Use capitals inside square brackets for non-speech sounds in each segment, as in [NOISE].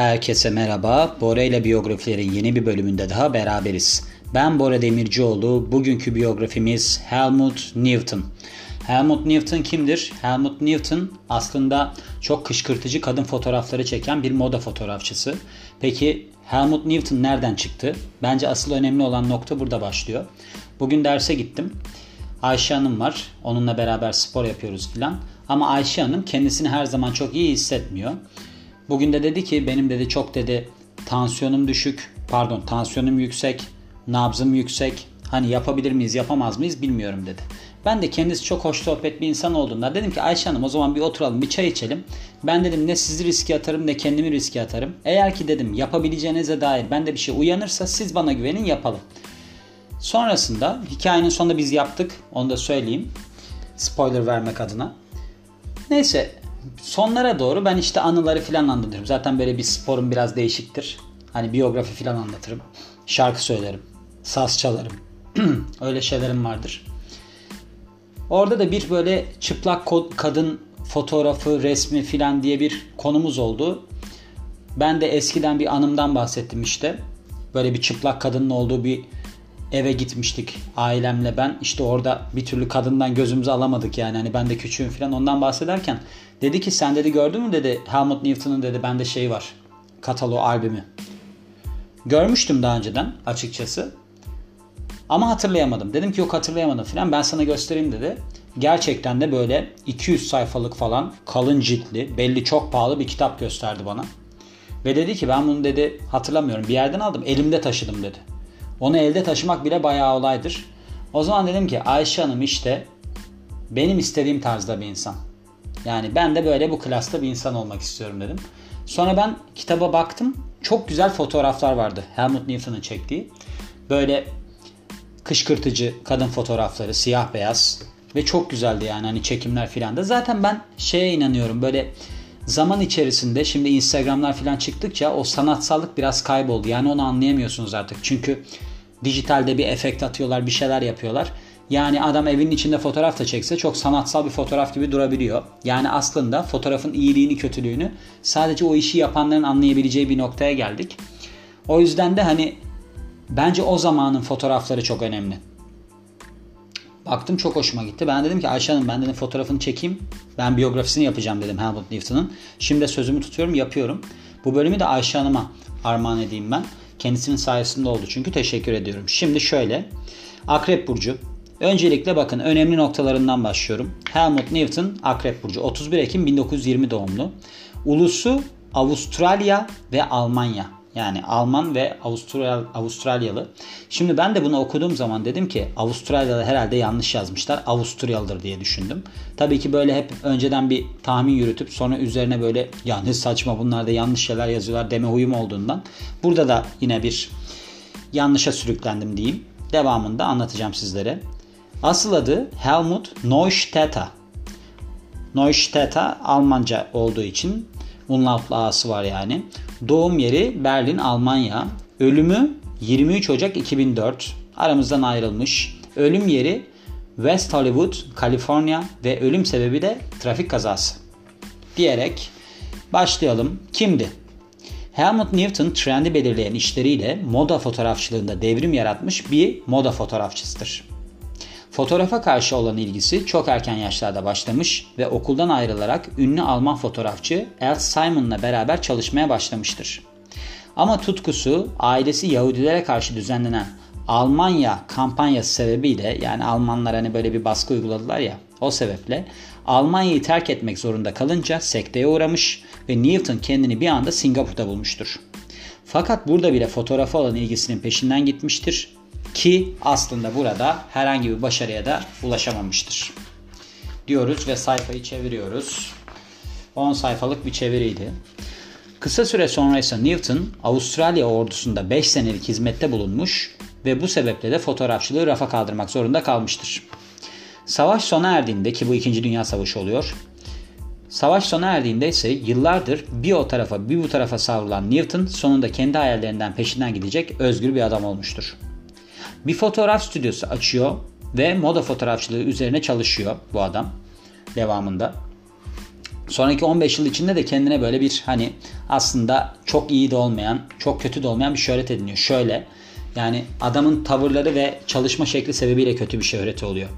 Herkese merhaba. Bora ile biyografilerin yeni bir bölümünde daha beraberiz. Ben Bora Demircioğlu. Bugünkü biyografimiz Helmut Newton. Helmut Newton kimdir? Helmut Newton aslında çok kışkırtıcı kadın fotoğrafları çeken bir moda fotoğrafçısı. Peki Helmut Newton nereden çıktı? Bence asıl önemli olan nokta burada başlıyor. Bugün derse gittim. Ayşe Hanım var. Onunla beraber spor yapıyoruz filan. Ama Ayşe Hanım kendisini her zaman çok iyi hissetmiyor. Bugün de dedi ki benim dedi çok dedi tansiyonum düşük, pardon tansiyonum yüksek, nabzım yüksek. Hani yapabilir miyiz, yapamaz mıyız bilmiyorum dedi. Ben de kendisi çok hoş sohbet bir insan olduğunda dedim ki Ayşe Hanım o zaman bir oturalım, bir çay içelim. Ben dedim ne sizi riske atarım ne kendimi riske atarım. Eğer ki dedim yapabileceğinize dair bende bir şey uyanırsa siz bana güvenin yapalım. Sonrasında hikayenin sonunda biz yaptık. Onu da söyleyeyim. Spoiler vermek adına. Neyse sonlara doğru ben işte anıları filan anlatırım. Zaten böyle bir sporum biraz değişiktir. Hani biyografi filan anlatırım. Şarkı söylerim. Saz çalarım. [CLEARS THROAT] Öyle şeylerim vardır. Orada da bir böyle çıplak kadın fotoğrafı, resmi filan diye bir konumuz oldu. Ben de eskiden bir anımdan bahsettim işte. Böyle bir çıplak kadının olduğu bir eve gitmiştik ailemle ben. İşte orada bir türlü kadından gözümüzü alamadık yani. Hani ben de küçüğüm falan ondan bahsederken dedi ki sen dedi gördün mü dedi Helmut Newton'un dedi bende şey var. Katalo albümü. Görmüştüm daha önceden açıkçası. Ama hatırlayamadım. Dedim ki yok hatırlayamadım falan. Ben sana göstereyim dedi. Gerçekten de böyle 200 sayfalık falan kalın ciltli belli çok pahalı bir kitap gösterdi bana. Ve dedi ki ben bunu dedi hatırlamıyorum bir yerden aldım elimde taşıdım dedi. Onu elde taşımak bile bayağı olaydır. O zaman dedim ki Ayşe Hanım işte benim istediğim tarzda bir insan. Yani ben de böyle bu klasta bir insan olmak istiyorum dedim. Sonra ben kitaba baktım. Çok güzel fotoğraflar vardı. Helmut Newton'un çektiği. Böyle kışkırtıcı kadın fotoğrafları siyah beyaz ve çok güzeldi yani hani çekimler filan da. Zaten ben şeye inanıyorum böyle zaman içerisinde şimdi Instagram'lar filan çıktıkça o sanatsallık biraz kayboldu. Yani onu anlayamıyorsunuz artık. Çünkü dijitalde bir efekt atıyorlar, bir şeyler yapıyorlar. Yani adam evinin içinde fotoğraf da çekse çok sanatsal bir fotoğraf gibi durabiliyor. Yani aslında fotoğrafın iyiliğini, kötülüğünü sadece o işi yapanların anlayabileceği bir noktaya geldik. O yüzden de hani bence o zamanın fotoğrafları çok önemli. Baktım çok hoşuma gitti. Ben dedim ki Ayşe Hanım ben dedim fotoğrafını çekeyim. Ben biyografisini yapacağım dedim Helmut Newton'un. Şimdi de sözümü tutuyorum yapıyorum. Bu bölümü de Ayşe Hanım'a armağan edeyim ben. Kendisinin sayesinde oldu çünkü teşekkür ediyorum. Şimdi şöyle. Akrep Burcu. Öncelikle bakın önemli noktalarından başlıyorum. Helmut Newton Akrep Burcu 31 Ekim 1920 doğumlu. Ulusu Avustralya ve Almanya. Yani Alman ve Avustral Avustralyalı. Şimdi ben de bunu okuduğum zaman dedim ki Avustralyalı herhalde yanlış yazmışlar. Avusturyalıdır diye düşündüm. Tabii ki böyle hep önceden bir tahmin yürütüp sonra üzerine böyle ya ne saçma bunlar da yanlış şeyler yazıyorlar deme huyum olduğundan. Burada da yine bir yanlışa sürüklendim diyeyim. Devamında anlatacağım sizlere. Asıl adı Helmut Neustädter. Neustädter Almanca olduğu için Umlaut'la A'sı var yani. Doğum yeri Berlin, Almanya. Ölümü 23 Ocak 2004. Aramızdan ayrılmış. Ölüm yeri West Hollywood, Kaliforniya ve ölüm sebebi de trafik kazası. Diyerek başlayalım. Kimdi? Helmut Newton trendi belirleyen işleriyle moda fotoğrafçılığında devrim yaratmış bir moda fotoğrafçısıdır. Fotoğrafa karşı olan ilgisi çok erken yaşlarda başlamış ve okuldan ayrılarak ünlü Alman fotoğrafçı Ernst Simon'la beraber çalışmaya başlamıştır. Ama tutkusu ailesi Yahudilere karşı düzenlenen Almanya kampanyası sebebiyle yani Almanlar hani böyle bir baskı uyguladılar ya o sebeple Almanya'yı terk etmek zorunda kalınca sekteye uğramış ve Newton kendini bir anda Singapur'da bulmuştur. Fakat burada bile fotoğrafa olan ilgisinin peşinden gitmiştir ki aslında burada herhangi bir başarıya da ulaşamamıştır. Diyoruz ve sayfayı çeviriyoruz. 10 sayfalık bir çeviriydi. Kısa süre sonra ise Newton Avustralya ordusunda 5 senelik hizmette bulunmuş ve bu sebeple de fotoğrafçılığı rafa kaldırmak zorunda kalmıştır. Savaş sona erdiğinde ki bu 2. Dünya Savaşı oluyor. Savaş sona erdiğinde ise yıllardır bir o tarafa bir bu tarafa savrulan Newton sonunda kendi hayallerinden peşinden gidecek özgür bir adam olmuştur. Bir fotoğraf stüdyosu açıyor ve moda fotoğrafçılığı üzerine çalışıyor bu adam devamında. Sonraki 15 yıl içinde de kendine böyle bir hani aslında çok iyi de olmayan, çok kötü de olmayan bir şöhret ediniyor. Şöyle yani adamın tavırları ve çalışma şekli sebebiyle kötü bir şöhreti oluyor.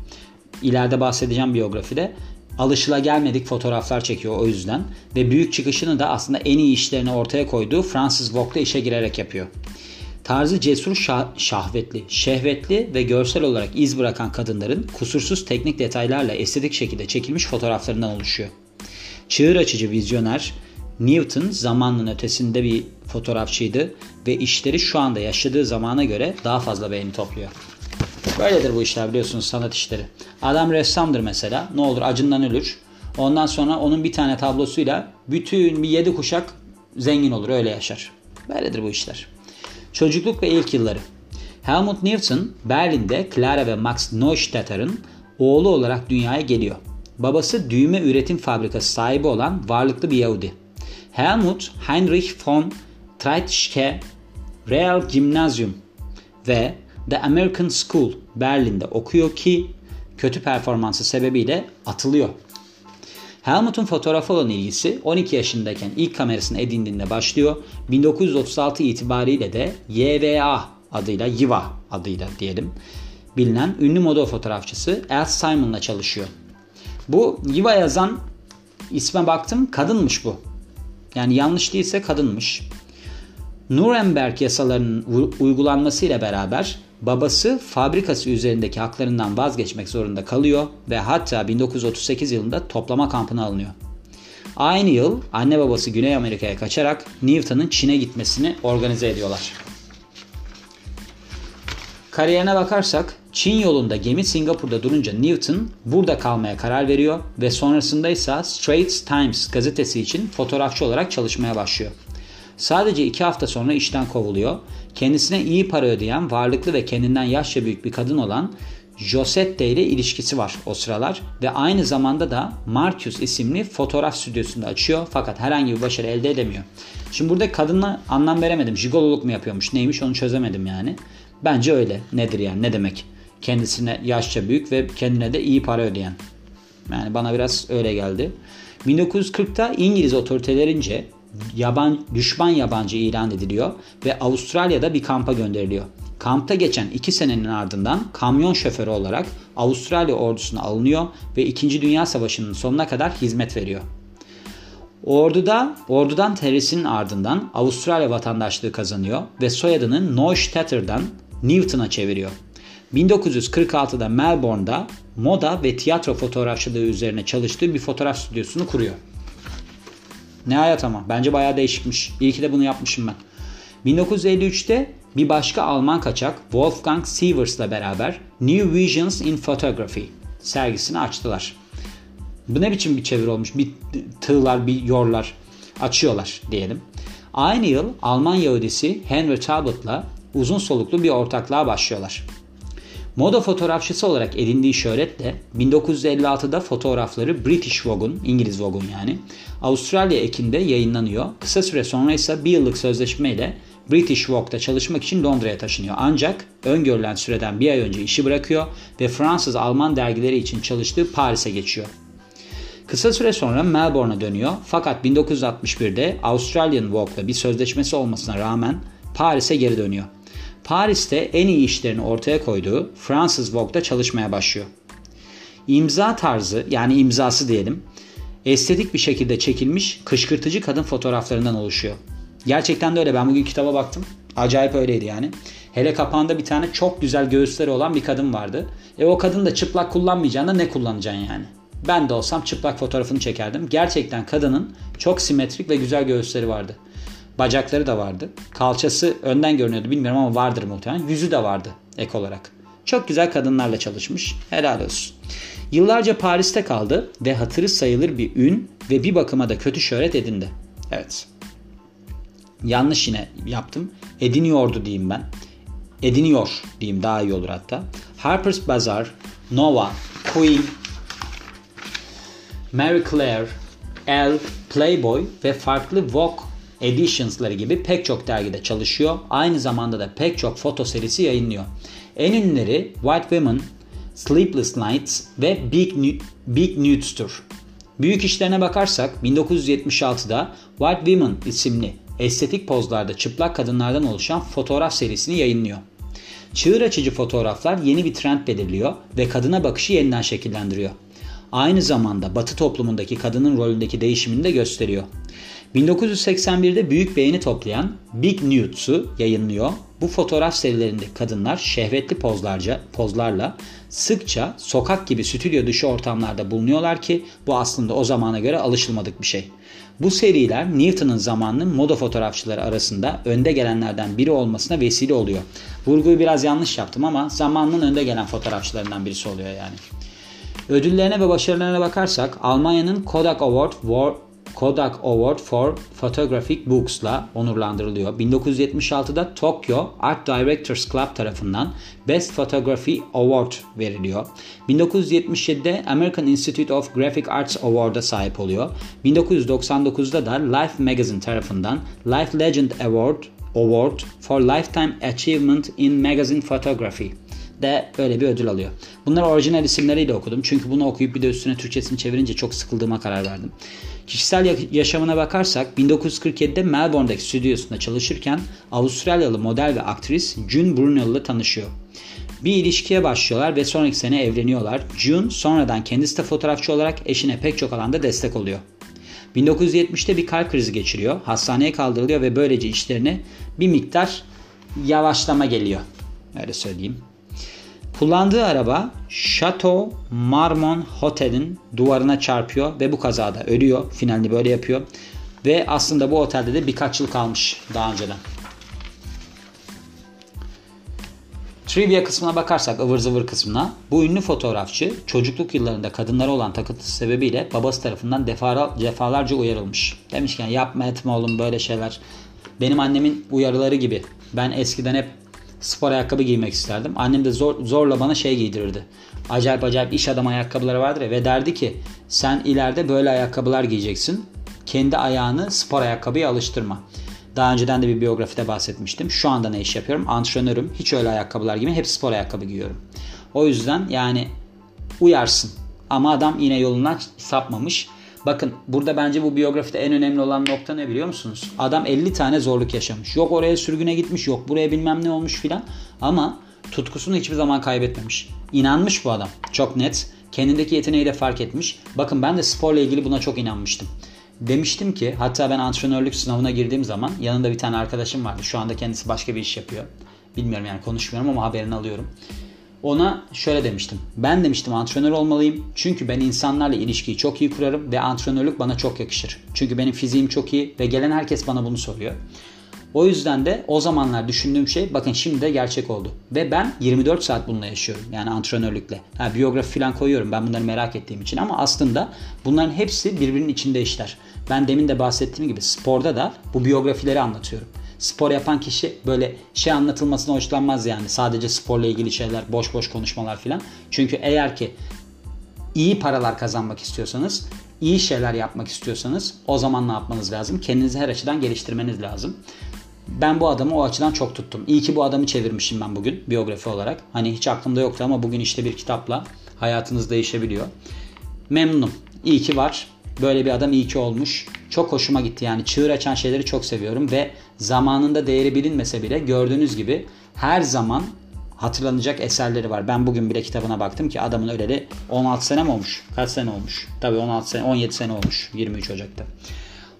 İleride bahsedeceğim biyografide alışılagelmedik fotoğraflar çekiyor o yüzden. Ve büyük çıkışını da aslında en iyi işlerini ortaya koyduğu Francis Vogue'da işe girerek yapıyor. Tarzı cesur, şah, şahvetli, şehvetli ve görsel olarak iz bırakan kadınların kusursuz teknik detaylarla estetik şekilde çekilmiş fotoğraflarından oluşuyor. Çığır açıcı vizyoner, Newton zamanın ötesinde bir fotoğrafçıydı ve işleri şu anda yaşadığı zamana göre daha fazla beğeni topluyor. Böyledir bu işler biliyorsunuz sanat işleri. Adam ressamdır mesela. Ne olur acından ölür. Ondan sonra onun bir tane tablosuyla bütün bir yedi kuşak zengin olur öyle yaşar. Böyledir bu işler. Çocukluk ve ilk yılları. Helmut Newton Berlin'de Clara ve Max Neustadter'ın oğlu olarak dünyaya geliyor. Babası düğme üretim fabrikası sahibi olan varlıklı bir Yahudi. Helmut Heinrich von Treitschke Real Gymnasium ve The American School Berlin'de okuyor ki kötü performansı sebebiyle atılıyor. Helmut'un fotoğrafı olan ilgisi 12 yaşındayken ilk kamerasını edindiğinde başlıyor. 1936 itibariyle de YVA adıyla Yiva adıyla diyelim bilinen ünlü moda fotoğrafçısı Al Simon'la çalışıyor. Bu Yiva yazan isme baktım kadınmış bu. Yani yanlış değilse kadınmış. Nuremberg yasalarının uygulanmasıyla beraber babası fabrikası üzerindeki haklarından vazgeçmek zorunda kalıyor ve hatta 1938 yılında toplama kampına alınıyor. Aynı yıl anne babası Güney Amerika'ya kaçarak Newton'ın Çin'e gitmesini organize ediyorlar. Kariyerine bakarsak Çin yolunda gemi Singapur'da durunca Newton burada kalmaya karar veriyor ve sonrasında ise Straits Times gazetesi için fotoğrafçı olarak çalışmaya başlıyor. Sadece iki hafta sonra işten kovuluyor. Kendisine iyi para ödeyen, varlıklı ve kendinden yaşça büyük bir kadın olan Josette ile ilişkisi var o sıralar ve aynı zamanda da Marcus isimli fotoğraf stüdyosunda açıyor fakat herhangi bir başarı elde edemiyor. Şimdi burada kadınla anlam veremedim. Jigololuk mu yapıyormuş neymiş onu çözemedim yani. Bence öyle. Nedir yani ne demek? Kendisine yaşça büyük ve kendine de iyi para ödeyen. Yani bana biraz öyle geldi. 1940'ta İngiliz otoritelerince yaban, düşman yabancı ilan ediliyor ve Avustralya'da bir kampa gönderiliyor. Kampta geçen iki senenin ardından kamyon şoförü olarak Avustralya ordusuna alınıyor ve 2. Dünya Savaşı'nın sonuna kadar hizmet veriyor. Orduda, ordudan terhisinin ardından Avustralya vatandaşlığı kazanıyor ve soyadını Neustadter'dan Newton'a çeviriyor. 1946'da Melbourne'da moda ve tiyatro fotoğrafçılığı üzerine çalıştığı bir fotoğraf stüdyosunu kuruyor. Ne hayat ama. Bence bayağı değişikmiş. İyi ki de bunu yapmışım ben. 1953'te bir başka Alman kaçak Wolfgang Sievers'la beraber New Visions in Photography sergisini açtılar. Bu ne biçim bir çevir olmuş? Bir tığlar, bir yorlar açıyorlar diyelim. Aynı yıl Alman Yahudisi Henry Talbot'la uzun soluklu bir ortaklığa başlıyorlar. Moda fotoğrafçısı olarak edindiği şöhretle 1956'da fotoğrafları British Vogue'un, İngiliz Vogue'un yani, Avustralya ekinde yayınlanıyor. Kısa süre sonra ise bir yıllık sözleşmeyle British Vogue'da çalışmak için Londra'ya taşınıyor. Ancak öngörülen süreden bir ay önce işi bırakıyor ve Fransız-Alman dergileri için çalıştığı Paris'e geçiyor. Kısa süre sonra Melbourne'a dönüyor fakat 1961'de Australian Vogue'da bir sözleşmesi olmasına rağmen Paris'e geri dönüyor. Paris'te en iyi işlerini ortaya koyduğu Fransız Vogue'da çalışmaya başlıyor. İmza tarzı yani imzası diyelim estetik bir şekilde çekilmiş kışkırtıcı kadın fotoğraflarından oluşuyor. Gerçekten de öyle. Ben bugün kitaba baktım. Acayip öyleydi yani. Hele kapağında bir tane çok güzel göğüsleri olan bir kadın vardı. E o kadın da çıplak kullanmayacağında ne kullanacaksın yani? Ben de olsam çıplak fotoğrafını çekerdim. Gerçekten kadının çok simetrik ve güzel göğüsleri vardı. Bacakları da vardı. Kalçası önden görünüyordu bilmiyorum ama vardır muhtemelen. Yüzü de vardı ek olarak. Çok güzel kadınlarla çalışmış. Helal olsun. Yıllarca Paris'te kaldı ve hatırı sayılır bir ün ve bir bakıma da kötü şöhret edindi. Evet. Yanlış yine yaptım. Ediniyordu diyeyim ben. Ediniyor diyeyim daha iyi olur hatta. Harper's Bazaar, Nova, Queen, Marie Claire, Elle, Playboy ve farklı Vogue Editions'ları gibi pek çok dergide çalışıyor. Aynı zamanda da pek çok foto serisi yayınlıyor. En ünlüleri White Women, Sleepless Nights ve Big, Big Nudes'tur. Büyük işlerine bakarsak 1976'da White Women isimli estetik pozlarda çıplak kadınlardan oluşan fotoğraf serisini yayınlıyor. Çığır açıcı fotoğraflar yeni bir trend belirliyor ve kadına bakışı yeniden şekillendiriyor. Aynı zamanda Batı toplumundaki kadının rolündeki değişimini de gösteriyor. 1981'de büyük beğeni toplayan Big Nudes'u yayınlıyor. Bu fotoğraf serilerinde kadınlar şehvetli pozlarca, pozlarla sıkça sokak gibi stüdyo dışı ortamlarda bulunuyorlar ki bu aslında o zamana göre alışılmadık bir şey. Bu seriler Newton'ın zamanının moda fotoğrafçıları arasında önde gelenlerden biri olmasına vesile oluyor. Vurguyu biraz yanlış yaptım ama zamanının önde gelen fotoğrafçılarından birisi oluyor yani. Ödüllerine ve başarılarına bakarsak Almanya'nın Kodak Award Kodak Award for Photographic Books'la onurlandırılıyor. 1976'da Tokyo Art Directors Club tarafından Best Photography Award veriliyor. 1977'de American Institute of Graphic Arts Award'a sahip oluyor. 1999'da da Life Magazine tarafından Life Legend Award Award for Lifetime Achievement in Magazine Photography de böyle bir ödül alıyor. Bunları orijinal isimleriyle okudum. Çünkü bunu okuyup bir de üstüne Türkçesini çevirince çok sıkıldığıma karar verdim. Kişisel yaşamına bakarsak 1947'de Melbourne'deki stüdyosunda çalışırken Avustralyalı model ve aktris June Brunel ile tanışıyor. Bir ilişkiye başlıyorlar ve sonraki sene evleniyorlar. June sonradan kendisi de fotoğrafçı olarak eşine pek çok alanda destek oluyor. 1970'te bir kalp krizi geçiriyor. Hastaneye kaldırılıyor ve böylece işlerine bir miktar yavaşlama geliyor. Öyle söyleyeyim. Kullandığı araba Chateau Marmont Hotel'in duvarına çarpıyor ve bu kazada ölüyor. Finalini böyle yapıyor. Ve aslında bu otelde de birkaç yıl kalmış daha önceden. Trivia kısmına bakarsak ıvır zıvır kısmına bu ünlü fotoğrafçı çocukluk yıllarında kadınlara olan takıntısı sebebiyle babası tarafından defalarca uyarılmış. Demişken yapma etme oğlum böyle şeyler. Benim annemin uyarıları gibi. Ben eskiden hep spor ayakkabı giymek isterdim. Annem de zor, zorla bana şey giydirirdi. Acayip acayip iş adam ayakkabıları vardır ya ve derdi ki sen ileride böyle ayakkabılar giyeceksin. Kendi ayağını spor ayakkabıya alıştırma. Daha önceden de bir biyografide bahsetmiştim. Şu anda ne iş yapıyorum? Antrenörüm. Hiç öyle ayakkabılar giymiyorum. Hep spor ayakkabı giyiyorum. O yüzden yani uyarsın. Ama adam yine yolundan sapmamış. Bakın burada bence bu biyografide en önemli olan nokta ne biliyor musunuz? Adam 50 tane zorluk yaşamış. Yok oraya sürgüne gitmiş, yok buraya bilmem ne olmuş filan. Ama tutkusunu hiçbir zaman kaybetmemiş. İnanmış bu adam. Çok net. Kendindeki yeteneği de fark etmiş. Bakın ben de sporla ilgili buna çok inanmıştım. Demiştim ki hatta ben antrenörlük sınavına girdiğim zaman yanında bir tane arkadaşım vardı. Şu anda kendisi başka bir iş yapıyor. Bilmiyorum yani konuşmuyorum ama haberini alıyorum. Ona şöyle demiştim. Ben demiştim antrenör olmalıyım. Çünkü ben insanlarla ilişkiyi çok iyi kurarım ve antrenörlük bana çok yakışır. Çünkü benim fiziğim çok iyi ve gelen herkes bana bunu soruyor. O yüzden de o zamanlar düşündüğüm şey bakın şimdi de gerçek oldu. Ve ben 24 saat bununla yaşıyorum. Yani antrenörlükle. Ha, biyografi falan koyuyorum ben bunları merak ettiğim için ama aslında bunların hepsi birbirinin içinde işler. Ben demin de bahsettiğim gibi sporda da bu biyografileri anlatıyorum spor yapan kişi böyle şey anlatılmasına hoşlanmaz yani. Sadece sporla ilgili şeyler, boş boş konuşmalar filan. Çünkü eğer ki iyi paralar kazanmak istiyorsanız, iyi şeyler yapmak istiyorsanız o zaman ne yapmanız lazım? Kendinizi her açıdan geliştirmeniz lazım. Ben bu adamı o açıdan çok tuttum. İyi ki bu adamı çevirmişim ben bugün biyografi olarak. Hani hiç aklımda yoktu ama bugün işte bir kitapla hayatınız değişebiliyor. Memnunum. İyi ki var. Böyle bir adam iyi ki olmuş. Çok hoşuma gitti yani çığır açan şeyleri çok seviyorum ve zamanında değeri bilinmese bile gördüğünüz gibi her zaman hatırlanacak eserleri var. Ben bugün bile kitabına baktım ki adamın öleli 16 sene mi olmuş? Kaç sene olmuş? Tabii 16 sene, 17 sene olmuş 23 Ocak'ta.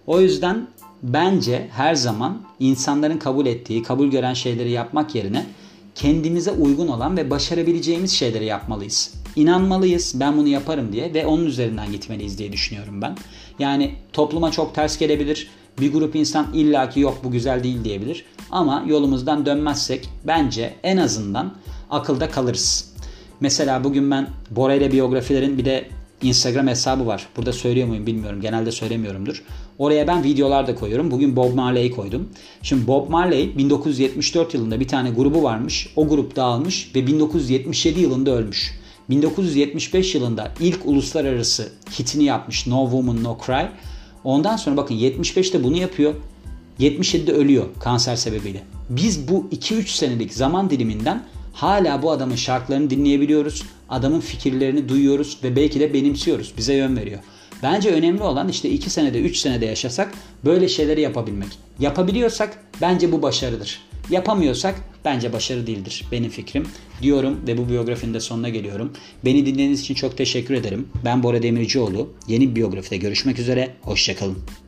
O yüzden bence her zaman insanların kabul ettiği, kabul gören şeyleri yapmak yerine kendimize uygun olan ve başarabileceğimiz şeyleri yapmalıyız. İnanmalıyız ben bunu yaparım diye ve onun üzerinden gitmeliyiz diye düşünüyorum ben. Yani topluma çok ters gelebilir. Bir grup insan illaki yok bu güzel değil diyebilir. Ama yolumuzdan dönmezsek bence en azından akılda kalırız. Mesela bugün ben Bora ile biyografilerin bir de Instagram hesabı var. Burada söylüyor muyum bilmiyorum. Genelde söylemiyorumdur. Oraya ben videolar da koyuyorum. Bugün Bob Marley'i koydum. Şimdi Bob Marley 1974 yılında bir tane grubu varmış. O grup dağılmış ve 1977 yılında ölmüş. 1975 yılında ilk uluslararası hitini yapmış No Woman No Cry. Ondan sonra bakın 75'te bunu yapıyor. 77'de ölüyor kanser sebebiyle. Biz bu 2-3 senelik zaman diliminden hala bu adamın şarkılarını dinleyebiliyoruz. Adamın fikirlerini duyuyoruz ve belki de benimsiyoruz. Bize yön veriyor. Bence önemli olan işte 2 senede 3 senede yaşasak böyle şeyleri yapabilmek. Yapabiliyorsak bence bu başarıdır. Yapamıyorsak bence başarı değildir benim fikrim diyorum ve bu biyografinin de sonuna geliyorum. Beni dinlediğiniz için çok teşekkür ederim. Ben Bora Demircioğlu. Yeni bir biyografide görüşmek üzere. Hoşçakalın.